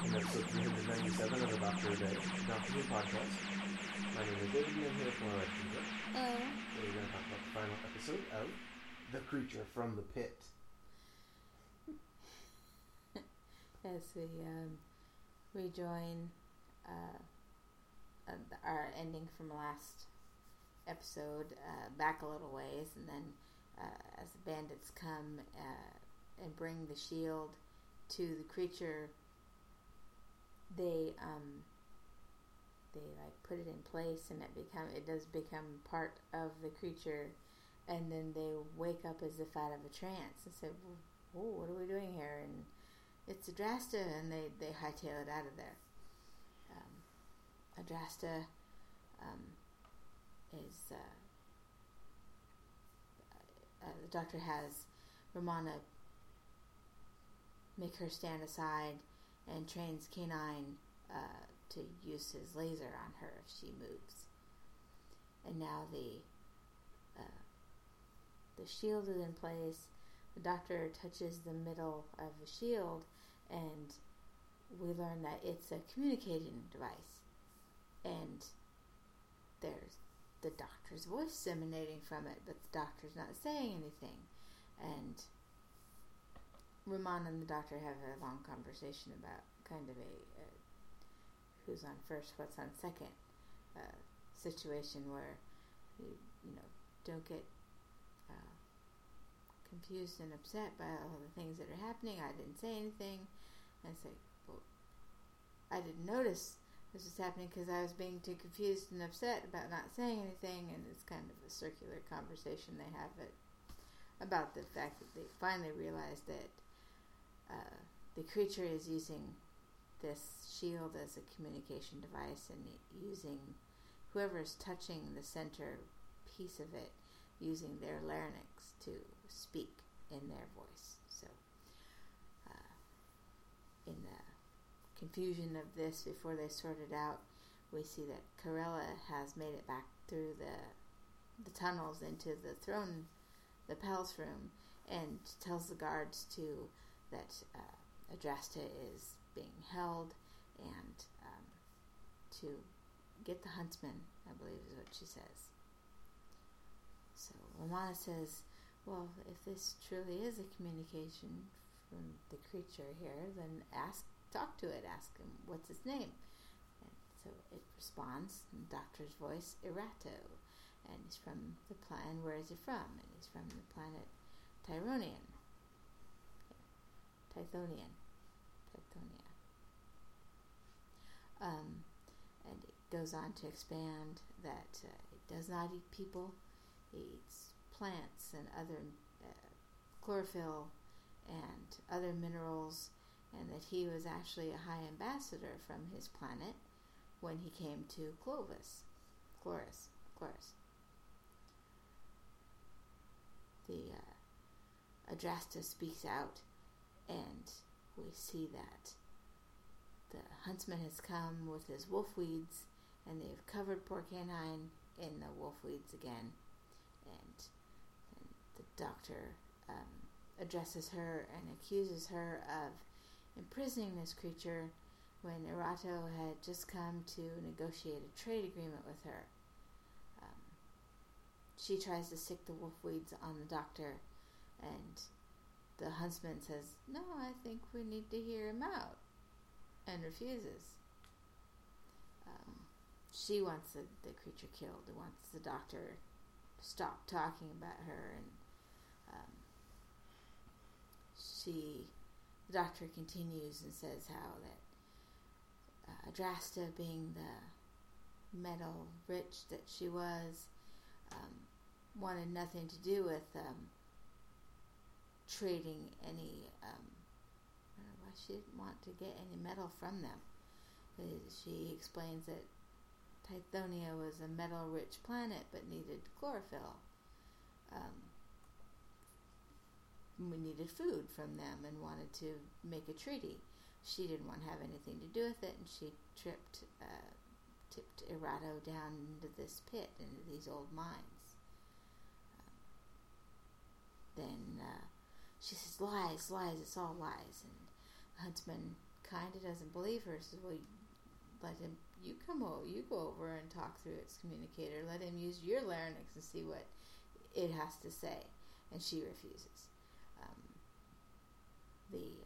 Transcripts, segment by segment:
To episode 397 of the Doctor Day Doctor podcast. My name is David and I'm here with my wife, Eva. Hello. And we're going to talk about the final episode of The Creature from the Pit. As we um, rejoin uh, uh, our ending from last episode uh, back a little ways, and then uh, as the bandits come uh, and bring the shield to the creature, they um, they like put it in place, and it become it does become part of the creature, and then they wake up as if out of a trance and say, "Oh, what are we doing here?" and it's Adrasta, and they, they hightail it out of there. Um, Adrasta um, is. Uh, uh, the doctor has Romana make her stand aside and trains K9 uh, to use his laser on her if she moves. And now the uh, the shield is in place. The doctor touches the middle of the shield, and we learn that it's a communicating device. And there's the doctor's voice emanating from it, but the doctor's not saying anything. And Ramon and the doctor have a long conversation about kind of a, a who's on first, what's on second uh, situation where you, you know don't get uh, confused and upset by all the things that are happening. I didn't say anything. And I say, well, I didn't notice this was happening because I was being too confused and upset about not saying anything, and it's kind of a circular conversation they have it, about the fact that they finally realize that uh, the creature is using this shield as a communication device and using whoever is touching the center piece of it using their larynx to speak in their voice. So, uh, in the confusion of this before they sort it out, we see that Karela has made it back through the the tunnels into the throne, the palace room, and tells the guards to that uh, Adrasta is being held and um, to get the huntsman. I believe is what she says. So Romana says, "Well, if this truly is a communication from the creature here, then ask talk to it, ask him what's his name. And so it responds in the doctor's voice, Erato. And he's from the planet, where is he from? And he's from the planet Tyronian. Tythonian. Tythonia. Um, and it goes on to expand that uh, it does not eat people, it eats plants and other uh, chlorophyll and other minerals and that he was actually a high ambassador from his planet when he came to Clovis, Chloris, Chloris. The uh, speaks out, and we see that the huntsman has come with his wolf weeds, and they've covered poor K9 in the wolf weeds again, and, and the doctor um, addresses her and accuses her of imprisoning this creature when Erato had just come to negotiate a trade agreement with her. Um, she tries to stick the wolf weeds on the doctor, and the huntsman says, No, I think we need to hear him out, and refuses. Um, she wants the, the creature killed, wants the doctor to stop talking about her, and um, she the doctor continues and says how that uh, Adrasta, being the metal rich that she was, um, wanted nothing to do with um, trading any. Um, I don't know why she didn't want to get any metal from them. Uh, she explains that Tythonia was a metal rich planet but needed chlorophyll. Um, we needed food from them and wanted to make a treaty. She didn't want to have anything to do with it, and she tripped, uh, tipped Erato down into this pit, into these old mines. Um, then uh, she says, "Lies, lies, it's all lies." And the huntsman kind of doesn't believe her. Says, "Well, let him. You come over. You go over and talk through its communicator. Let him use your larynx and see what it has to say." And she refuses. Um, the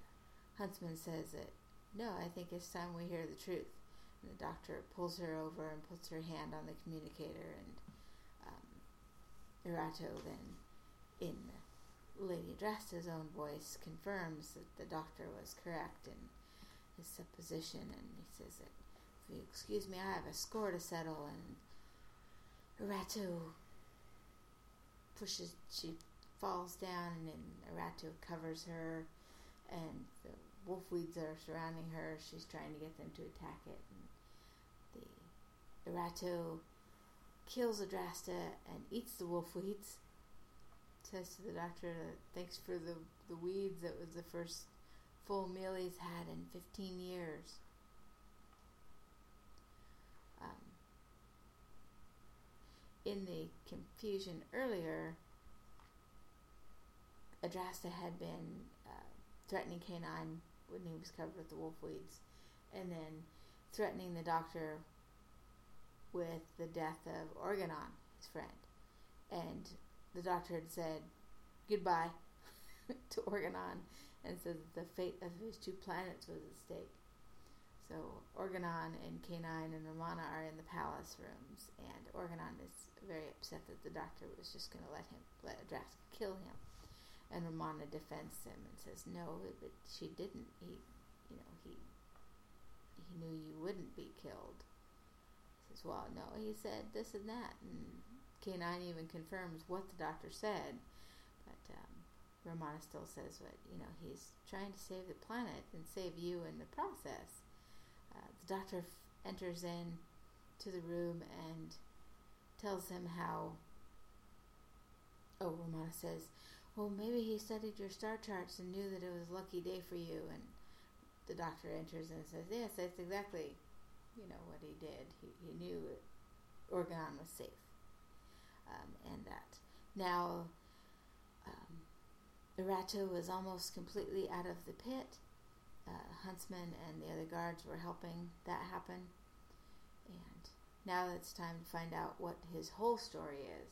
huntsman says that no, I think it's time we hear the truth. And the doctor pulls her over and puts her hand on the communicator, and um, Erato then, in Lady Adrasta's own voice, confirms that the doctor was correct in his supposition, and he says that, if you excuse me, I have a score to settle, and Erato pushes, she falls down, and then Erato covers her, and the wolf weeds are surrounding her. She's trying to get them to attack it. And the Erato kills Adrasta and eats the wolf weeds. Says to the doctor, "Thanks for the the weeds. That was the first full meal he's had in 15 years." Um, in the confusion earlier, Adrasta had been uh, threatening K9 when he was covered with the wolf weeds, and then threatening the doctor with the death of Organon, his friend. And the doctor had said goodbye to Organon and said that the fate of his two planets was at stake. So Organon and K9 and Romana are in the palace rooms, and Organon is very upset that the doctor was just going to let him, let Adrasta kill him. And Romana defends him and says, "No, but she didn't. He, you know, he he knew you wouldn't be killed." He says, "Well, no." He said this and that, and K9 even confirms what the doctor said, but um, Romana still says, "What you know, he's trying to save the planet and save you in the process." Uh, the doctor f- enters in to the room and tells him how. Oh, Romana says, well, maybe he studied your star charts and knew that it was a lucky day for you. And the doctor enters and says, yes, that's exactly, you know, what he did. He, he knew Organon was safe. Um, and that now um, Erato was almost completely out of the pit. Uh, Huntsman and the other guards were helping that happen. And now it's time to find out what his whole story is.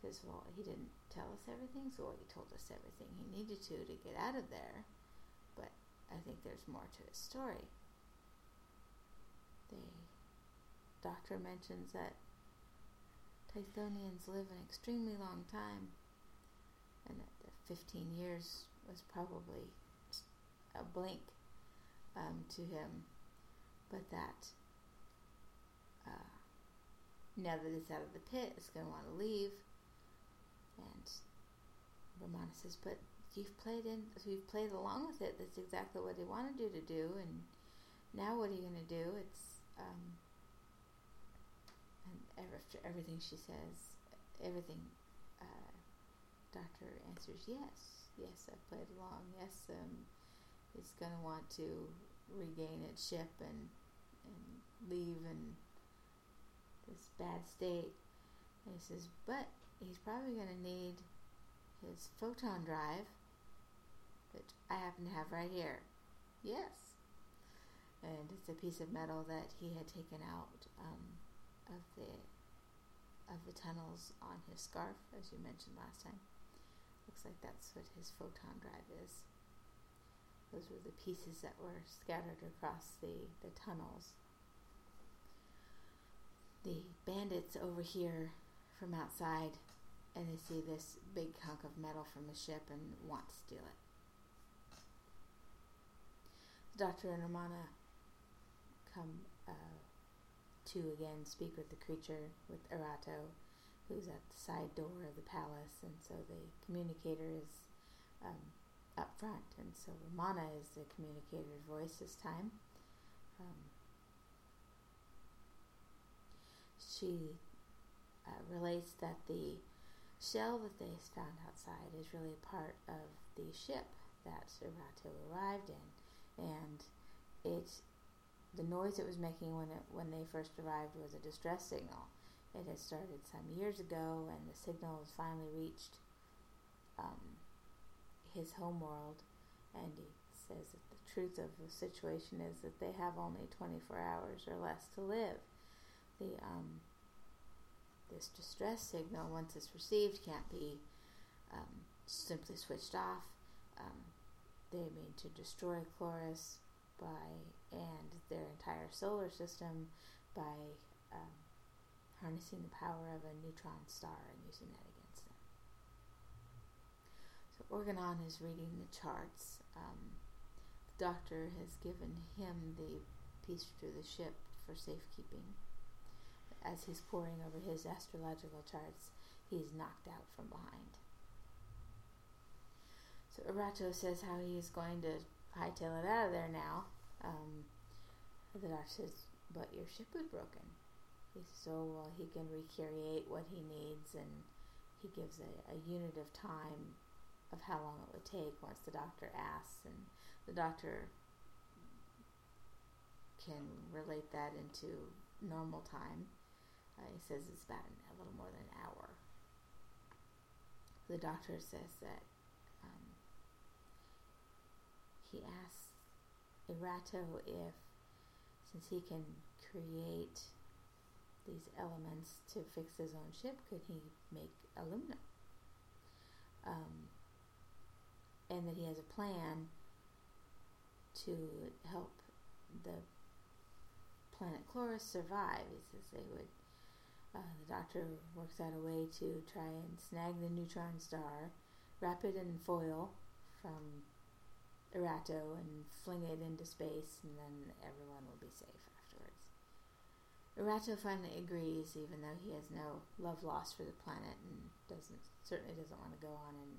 Because, well, he didn't tell us everything, so he told us everything he needed to to get out of there. But I think there's more to his story. The doctor mentions that Tythonians live an extremely long time, and that the 15 years was probably a blink um, to him, but that uh, now that it's out of the pit, it's going to want to leave. And Romana says, "But you've played in, you've played along with it. That's exactly what they wanted you to do. And now, what are you going to do? It's um, and after everything she says, everything. Uh, doctor answers, "Yes, yes, I've played along. Yes, um, it's to want to regain its ship and and leave in this bad state." And he says, "But." he's probably to need his photon drive, that I happen to have right here. Yes. And it's a piece of metal that he had taken out um, of the of the tunnels on his scarf, as you mentioned last time. Looks like that's what his photon drive is. Those were the pieces that were scattered across the, the tunnels. The bandits over here from outside and they see this big hunk of metal from the ship and want to steal it. The doctor and Romana come uh, to again speak with the creature, with Erato, who's at the side door of the palace, and so the communicator is um, up front, and so Romana is the communicator's voice this time. Um, she uh, relates that the shell that they found outside is really part of the ship that Erato arrived in, and it the noise it was making when it when they first arrived was a distress signal. It had started some years ago, and the signal was finally reached um, his home world, and it's says that the truth of the situation is that they have only 24 hours or less to live. The um, this distress signal, once it's received, can't be um, simply switched off. Um, they mean to destroy Chloris by and their entire solar system by um, harnessing the power of a neutron star and using that against them. So Organon is reading the charts. Um, the doctor has given him the piece to the ship for safekeeping. As he's poring over his astrological charts, he's knocked out from behind. So Erato says how he is going to hightail it out of there now. Um, the doctor says, but your ship was broken. He says, so well, he can recreate what he needs, and he gives a, a unit of time of how long it would take once the doctor asks, and the doctor can relate that into normal time. Uh, he says it's about an, a little more than an hour. The doctor says that um, he asks Erato if, since he can create these elements to fix his own ship, could he make aluminum? Um, and that he has a plan to help the planet Chloris survive. He says they would. Uh, the doctor works out a way to try and snag the neutron star, wrap it in foil from Erato, and fling it into space, and then everyone will be safe afterwards. Erato finally agrees, even though he has no love lost for the planet and doesn't certainly doesn't want to go on an,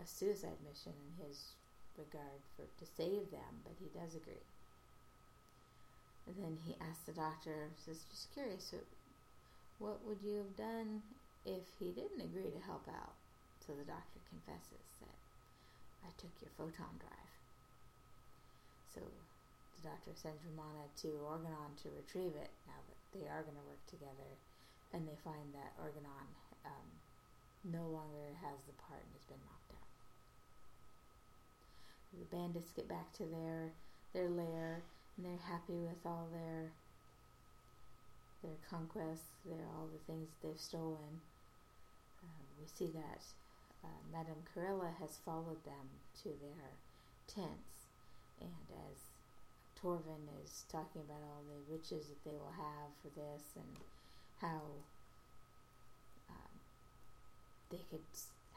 a suicide mission in his regard for to save them, but he does agree. And then he asks the doctor, says, just curious, what would you have done if he didn't agree to help out? So the doctor confesses that I took your photon drive. So the doctor sends Romana to Organon to retrieve it now that they are going to work together. And they find that Organon um, no longer has the part and has been knocked out. The bandits get back to their their lair and they're happy with all their their conquests, their all the things they've stolen. Uh, we see that uh, Madame Karela has followed them to their tents, and as Torvin is talking about all the riches that they will have for this and how um, they could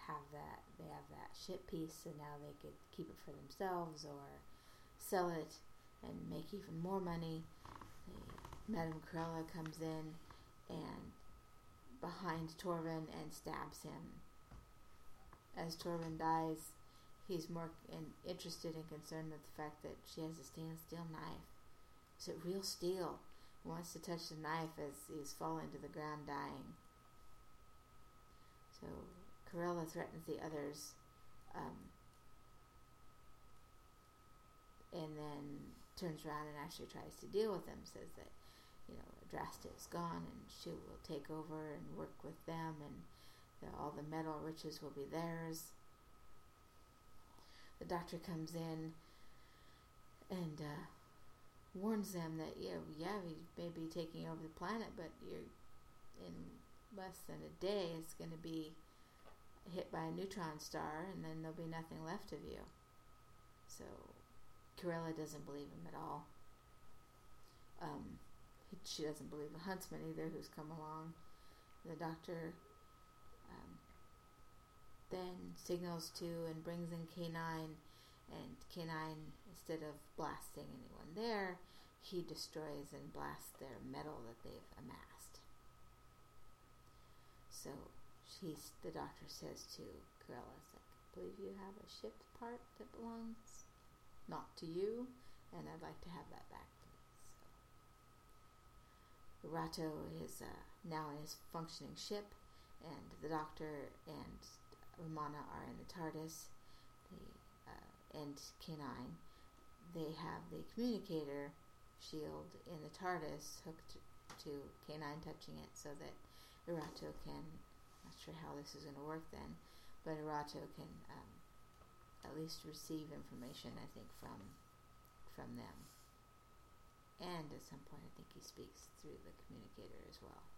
have that, they have that ship piece, and now they could keep it for themselves or sell it and make even more money. Madame Karela comes in and behind Torvin and stabs him. As Torvin dies, he's more in, interested and concerned with the fact that she has a stainless steel knife. Is it real steel? He wants to touch the knife as he's falling to the ground dying. So Karela threatens the others, um, and then turns around and actually tries to deal with them. Says that you know Adrasta is gone and she will take over and work with them, and the, all the metal riches will be theirs. The doctor comes in and uh, warns them that know, yeah, he may be taking over the planet, but you're in less than a day. It's going to be hit by a neutron star, and then there'll be nothing left of you. So Karela doesn't believe him at all. Um, he, she doesn't believe the huntsman either, who's come along. The doctor then signals to and brings in K9, and K9, instead of blasting anyone there, he destroys and blasts their metal that they've amassed. So she's the doctor says to Karela, like, I believe you have a ship part that belongs not to you, and I'd like to have that back. So, Rato is uh, now in his functioning ship, and the Doctor and Romana are in the TARDIS, the, uh, and K9. They have the communicator shield in the TARDIS hooked to K9 touching it so that Erato can, not sure how this is going to work then, but Erato can um, at least receive information. I think from from them, and at some point, I think he speaks through the communicator as well.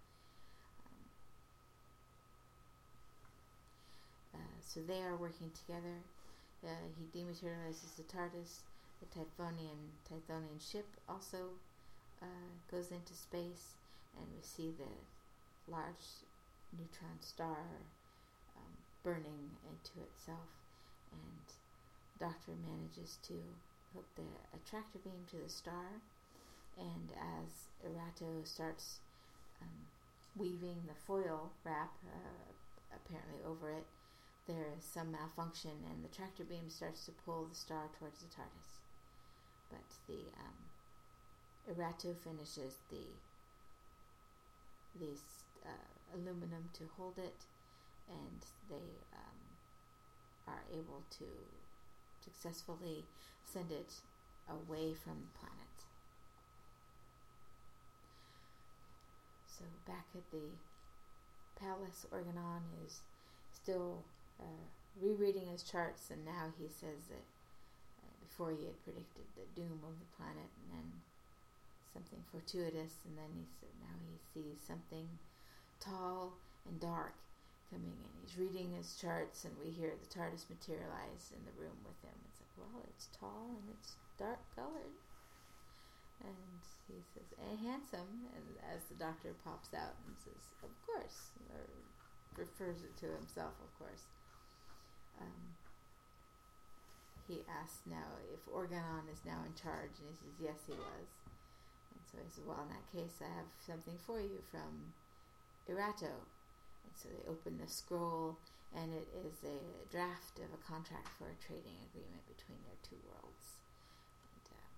Uh, so they are working together. Uh, he dematerializes the TARDIS. The Tythonian Tythonian ship also uh, goes into space, and we see the large neutron star um, burning into itself, and Doctor manages to hook the attractor beam to the star, and as Erato starts um, weaving the foil wrap uh, apparently over it, there is some malfunction, and the tractor beam starts to pull the star towards the TARDIS. But the um, Erato finishes the these uh, aluminum to hold it, and they um, are able to successfully send it away from the planet. So back at the palace, Organon is still uh, rereading his charts, and now he says that uh, before he had predicted the doom of the planet, and then something fortuitous, and then he said now he sees something tall and dark coming in. He's reading his charts, and we hear the TARDIS materialize in the room with him. It's like, well, it's tall and it's dark colored. And he says, and handsome, and as the doctor pops out and says, of course, or refers it to himself, of course. Um, he asks now if Organon is now in charge, and he says, yes, he was. And so he says, well, in that case, I have something for you from Erato. And so they open the scroll, and it is a draft of a contract for a trading agreement between their two worlds. And um,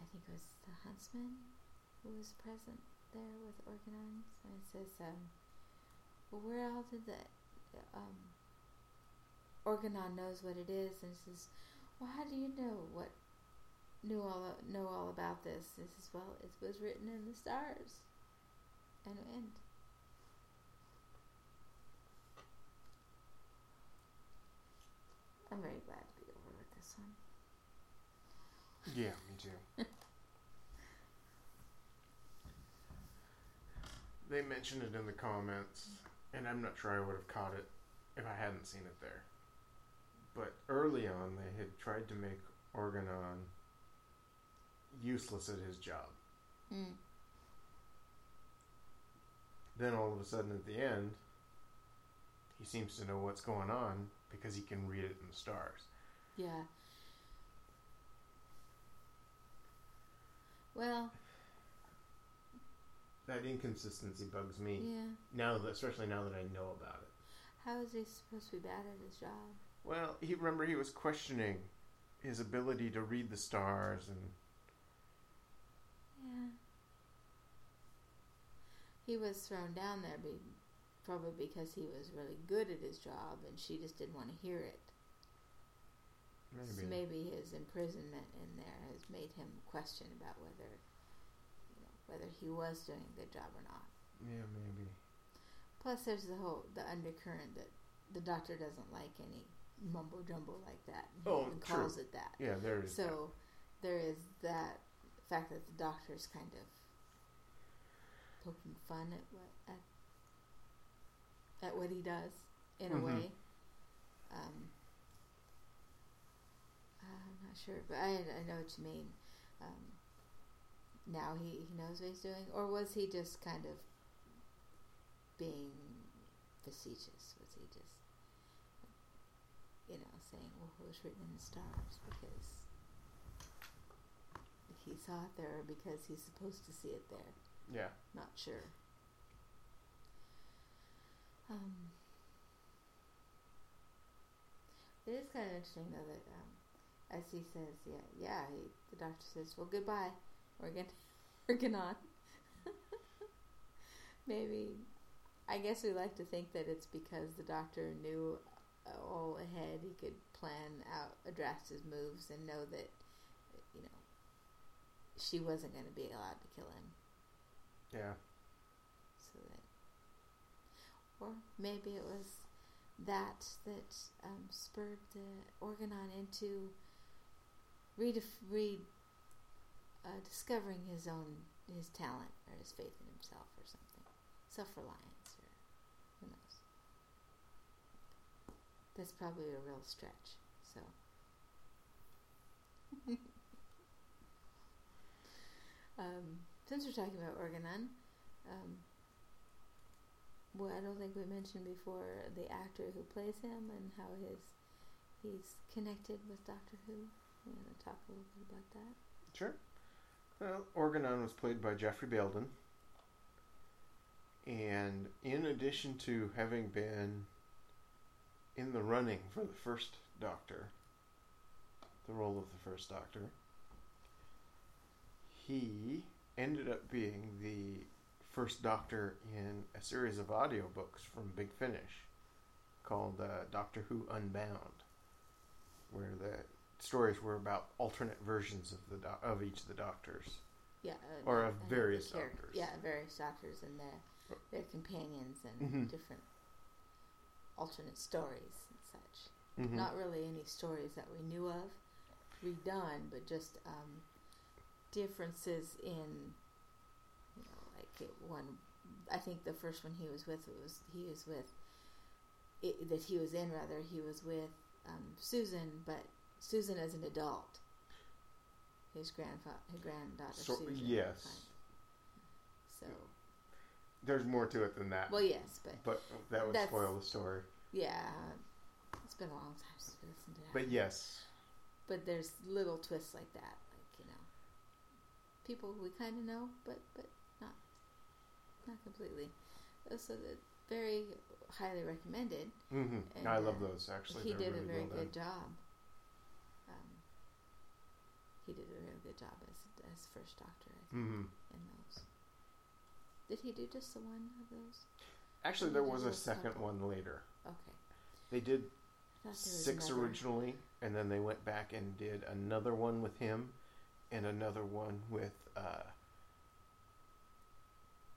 I think it was the huntsman who was present there with Organon. And it says, um, well, where all did the um, Organon knows what it is, and says, "Well, how do you know what knew all know all about this?" This is well, it was written in the stars. And end. I'm very glad to be over with this one. Yeah, me too. they mentioned it in the comments, and I'm not sure I would have caught it if I hadn't seen it there. But early on, they had tried to make Organon useless at his job. Mm. Then all of a sudden, at the end, he seems to know what's going on because he can read it in the stars. Yeah. Well, That inconsistency bugs me yeah. now, that, especially now that I know about it. How is he supposed to be bad at his job? Well, he remember he was questioning his ability to read the stars, and Yeah. He was thrown down there be, probably because he was really good at his job and she just didn't want to hear it. maybe, So maybe his imprisonment in there has made him question about whether whether he was doing a good job or not. yeah, maybe. Plus there's the whole the undercurrent that the doctor doesn't like any mumbo jumbo like that. He Oh, even true. calls it that. Yeah, there is. that. So there is that fact that the doctor's kind of poking fun at what at, at what he does in Mhm. a way. Um, I'm not sure, but I I know what you mean. Um, now he, he knows what he's doing, or was he just kind of being facetious? Was he just you know saying, "Well, it was written in the stars," because he saw it there, or because he's supposed to see it there? yeah, Not sure. Um, it is kind of interesting though that um, as he says, yeah, yeah, he, the doctor says, "Well, goodbye, Organ, Organon." Maybe, I guess we like to think that it's because the doctor knew uh, all ahead. He could plan out, address his moves, and know that, you know, she wasn't going to be allowed to kill him. yeah. So that, or maybe it was that that um, spurred the Organon into redef- re uh, discovering his own his talent or his faith in himself or something, self reliance or who knows. That's probably a real stretch. So. um, since we're talking about Organon, um, well, I don't think we mentioned before the actor who plays him and how his he's connected with Doctor Who. You want to talk a little bit about that? Sure. Well, Organon was played by Geoffrey Bayldon. And in addition to having been in the running for the first Doctor, the role of the first Doctor, he ended up being the first Doctor in a series of audiobooks from Big Finish called uh, Doctor Who Unbound, where the stories were about alternate versions of the do- of each of the Doctors. Yeah. Uh, Or of various charac- doctors. Yeah, various doctors and their their companions and Mhm. different alternate stories and such. Mhm. Not really any stories that we knew of redone, but just um, differences in, you know, like it, one. I think the first one he was with was he was with it, that he was in rather he was with um, Susan, but Susan as an adult. His grandfather, his granddaughter So- Susan. yes. So There's more to it than that. well, yes, but but that would spoil the story. yeah, it's been a long time since we listened to that. But yes, but there's little twists like that, like you know, people we kind of know, but but not not completely. So that very highly recommended. Mm-hmm. And, I love uh, those actually. he They're did a very well good job. He did a really good job as as first Doctor I think, hmm in those. Did he do just the one of those? Actually, there was a second couple. one later. Okay, They did I thought there was six another. originally, and then they went back and did another one with him, and another one with uh,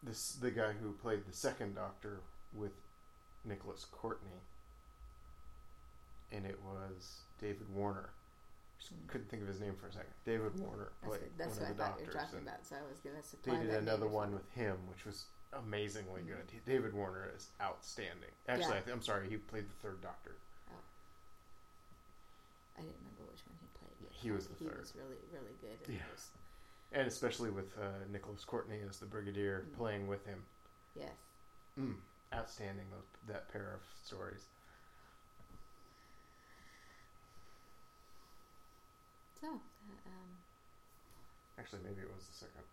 this the guy who played the second Doctor with Nicholas Courtney, and it was David Warner. Couldn't think of his name for a second. David Warner That's, played what, that's one what I of the thought you doctors. were talking and about. So I was gonna they supply did that another one with him, which was amazingly Mhm. good. He- David Warner is outstanding. Actually, Yeah. I th- I'm sorry, he played the third Doctor. Oh. I didn't remember which one he played. Yeah, he was the he third. was really, really good. Yeah. those. And especially with uh, Nicholas Courtney as the Brigadier Mm. playing with him. Yes. Mm, outstanding, those, that pair of stories. So, uh, um, Actually, maybe it was the second.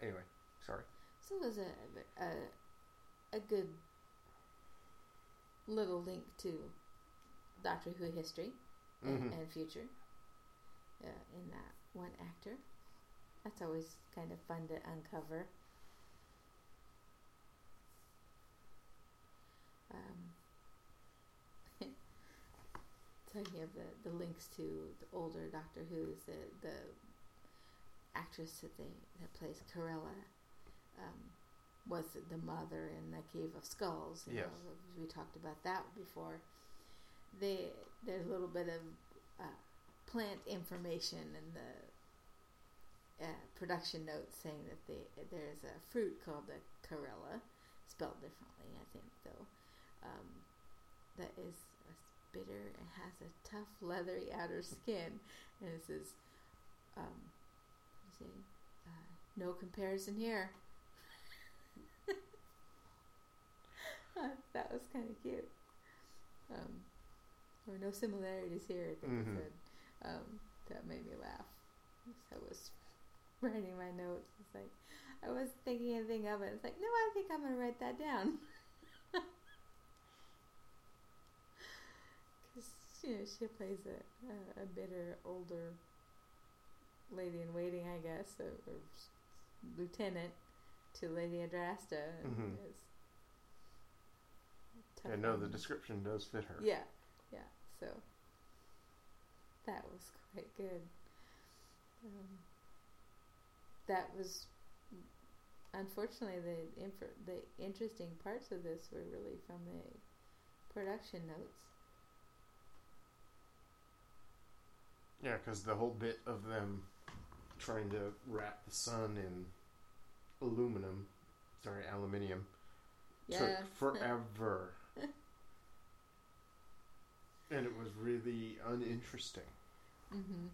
Anyway, sorry. so it was a, a a good little link to Doctor Who history and, Mhm. and future uh, in that one actor. That's always kind of fun to uncover. Um, talking of the, the links to the older Doctor Who's the the actress that they that plays Karela um, was the mother in the Cave of Skulls. Yes. know, we talked about that before. They there's a little bit of uh, plant information in the uh, production notes saying that they, there's a fruit called the Corella, spelled differently, I think, though, um, that is bitter and has a tough, leathery outer skin, and it says, um, say, uh, no comparison here. that was kind of cute. Um, or no similarities here, I think Mhm. it said. Um, that made me laugh. So I was writing my notes. It's like, I wasn't thinking anything of it. It's like, no, I think I'm going to write that down. You know, she plays a, a, a bitter, older lady in waiting, I guess, or, or lieutenant to Lady Adrasta. Mhm. tough Yeah, no, the description does fit her. yeah, yeah. So that was quite good. Um, that was unfortunately, the inf- the interesting parts of this were really from the production notes. Yeah, because the whole bit of them trying to wrap the sun in aluminum, sorry, aluminium, Yeah. took forever. and it was really uninteresting. Mm-hmm.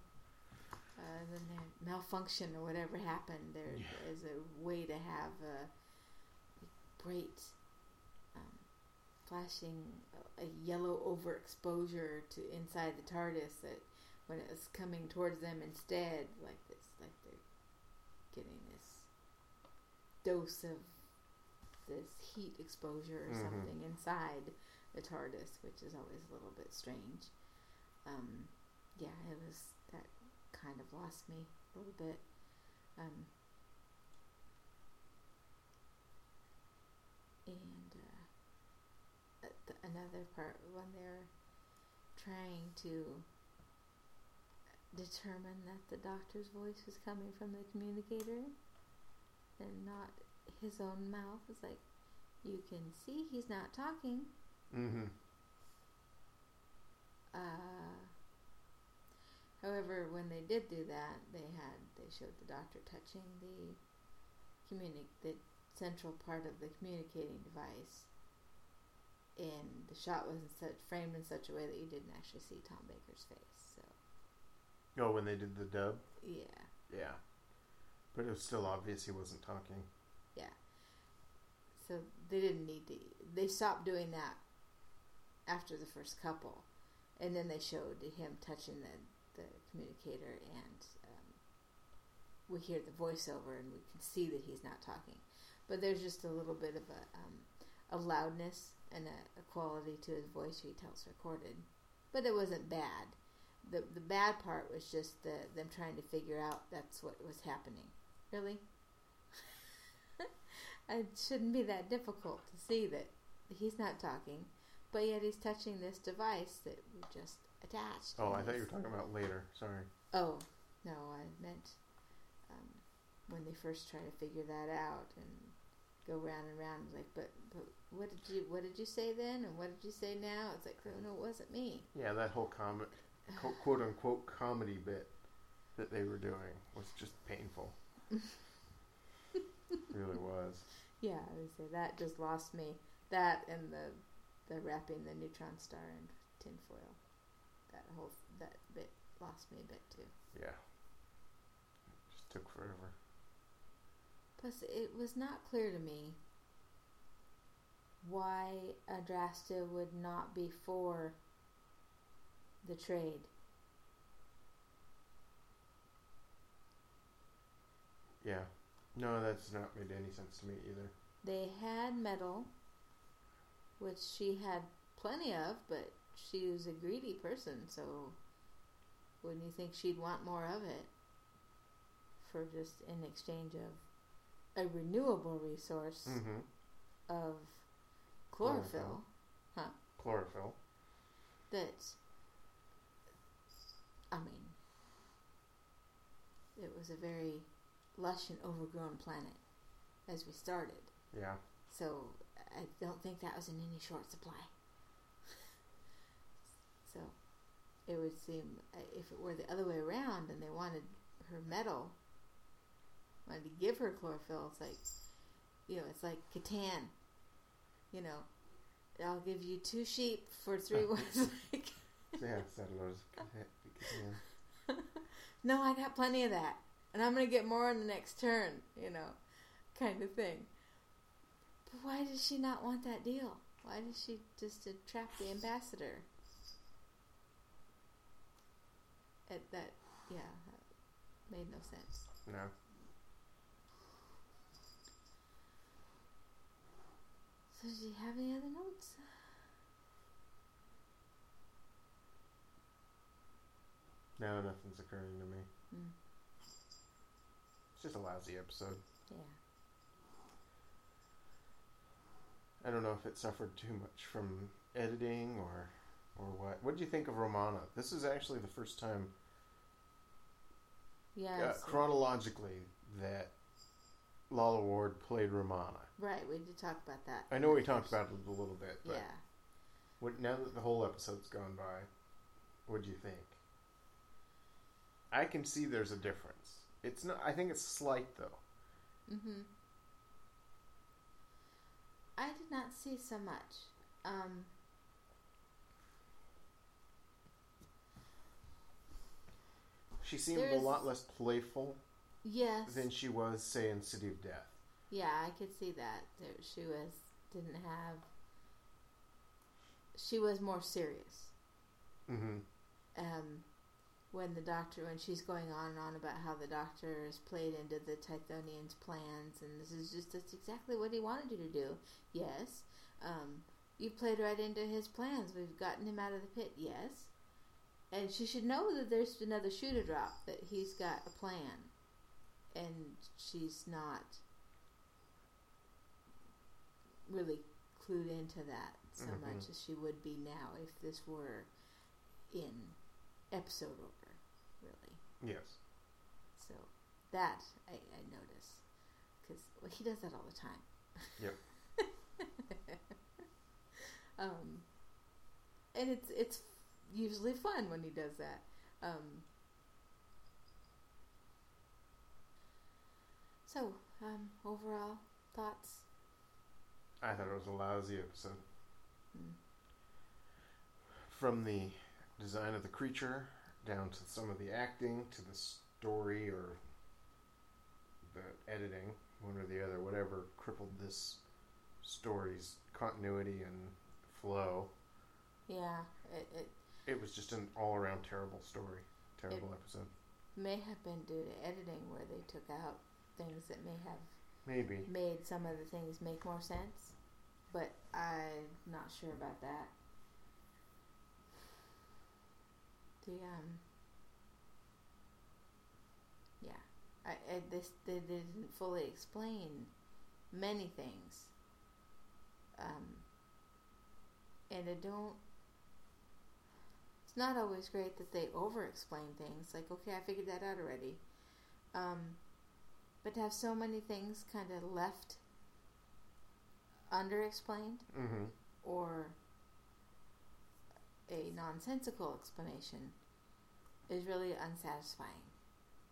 Uh, then their malfunction or whatever happened, there Yeah. is a way to have a great um, flashing, a yellow overexposure to inside the TARDIS that when it was coming towards them instead, like this, like they're getting this dose of this heat exposure or Mhm. something inside the TARDIS, which is always a little bit strange. Um, yeah, it was that kind of lost me a little bit. Um, and uh, the, another part when they're trying to determine that the doctor's voice was coming from the communicator and not his own mouth. It's like you can see he's not talking. Mm-hmm. Uh, however, when they did do that, they had they showed the doctor touching the communi- the central part of the communicating device, and the shot was in such, framed in such a way that you didn't actually see Tom Baker's face. Oh, when they did the dub? yeah, Yeah. But it was still obvious he wasn't talking. Yeah. So they didn't need to. They stopped doing that after the first couple, and then they showed him touching the the communicator, and um, we hear the voiceover, and we can see that he's not talking. But there's just a little bit of a um, a loudness and a, a quality to his voice he tells recorded, but it wasn't bad. The The bad part was just the them trying to figure out that's what was happening. Really, it shouldn't be that difficult to see that he's not talking, but yet he's touching this device that we just attached. Oh, I thought you were talking about later. Sorry. Oh, no, I meant um, when they first try to figure that out and go round and round. Like, but but what did you what did you say then, and what did you say now? It's like, oh, no, it wasn't me. Yeah, that whole com- co- quote unquote comedy bit that they were doing was just painful. really was. Yeah, I would say that just lost me. That and the the wrapping the neutron star in tinfoil. That whole that bit lost me a bit too. Yeah. It Just took forever. Plus, it was not clear to me why Adrasta would not be for the trade. Yeah. No, that's not made any sense to me either. They had metal, which she had plenty of, but she was a greedy person, so wouldn't you think she'd want more of it for just in exchange of a renewable resource Mm-hmm. of chlorophyll, Huh? Chlorophyll. that I mean it was a very lush and overgrown planet as we started. Yeah. So I don't think that was in any short supply. so it would seem uh, if it were the other way around and they wanted her metal, wanted to give her chlorophyll, it's like, you know, it's like Catan. You know, I'll give you two sheep for three ones. like, Yeah, settlers. Yeah. no, I got plenty of that, and I'm gonna get more on the next turn. You know, kind of thing. But why does she not want that deal? Why does she just trap the ambassador? At that, yeah, that made no sense. No. So, you have any other notes? No, nothing's occurring to me. Mm, It's just a lousy episode. yeah. I don't know if it suffered too much from editing or or what. What did you think of Romana? This is actually the first time Yeah. uh, chronologically that Lalla Ward played Romana. Right, we did talk about that. I know we talked about it a little bit, but Yeah. what, now that the whole episode's gone by, what do you think? I can see there's a difference. It's not. I think it's slight though. Mm-hmm. I did not see so much. Um, She seemed a lot less playful yes. than she was, say, in City of Death. Yeah, I could see that. There, she was didn't have. She was more serious. Mm-hmm. Um, when the doctor, when she's going on and on about how the doctor has played into the Tythonian's plans, and this is just that's exactly what he wanted you to do. Yes, um, you played right into his plans. We've gotten him out of the pit. Yes, and she should know that there's another shoe to drop. That he's got a plan, and she's not really clued into that so Mhm. much as she would be now if this were in episode order. Yes. So that I, I notice because well, he does that all the time. Yep. um, and it's it's usually fun when he does that. Um, so um, overall thoughts. I thought it was a lousy episode. Mm. From the design of the creature down to some of the acting to the story or the editing, one or the other, whatever crippled this story's continuity and flow. Yeah, it, it It was just an all around terrible story. Terrible episode. may have been due to editing where they took out things that may have Maybe. made some of the things make more sense, but I'm not sure about that. The um, yeah, I, I this they didn't fully explain many things. Um, and I don't. It's not always great that they over-explain things. Like, okay, I figured that out already. Um, but to have so many things kind of left under-explained Mm-hmm. or a nonsensical explanation is really unsatisfying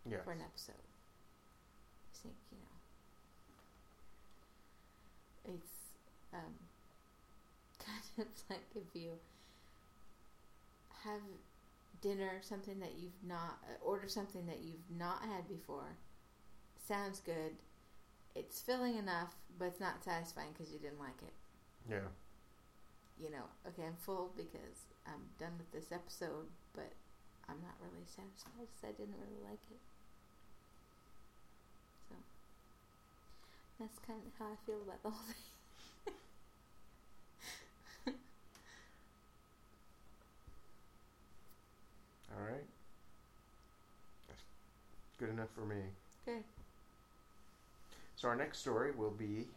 Yes. for an episode. I think you know it's um, kind of like if you have dinner, something that you've not uh, order something that you've not had before. Sounds good. It's filling enough, but it's not satisfying because you didn't like it. Yeah. You know, okay, I'm full because I'm done with this episode, but I'm not really satisfied because I didn't really like it. So that's kind of how I feel about the whole thing. All right. That's good enough for me. Okay. So our next story will be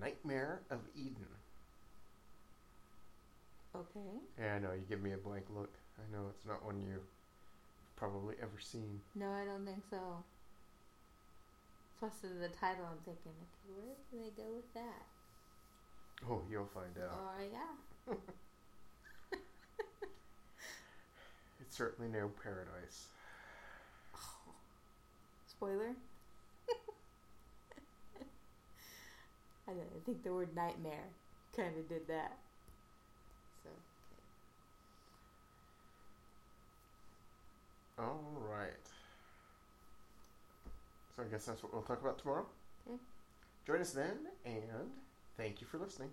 Nightmare of Eden. Okay. Yeah, I know you give me a blank look. I know it's not one you've probably ever seen. No, I don't think so. Plus, in the title, I'm thinking, okay, where do they go with that? Oh, you'll find out. Oh, yeah. It's certainly no paradise. Spoiler. I know, I think the word nightmare kind of did that. So, All right. So I guess that's what we'll talk about tomorrow. Okay. Join us then, and thank you for listening.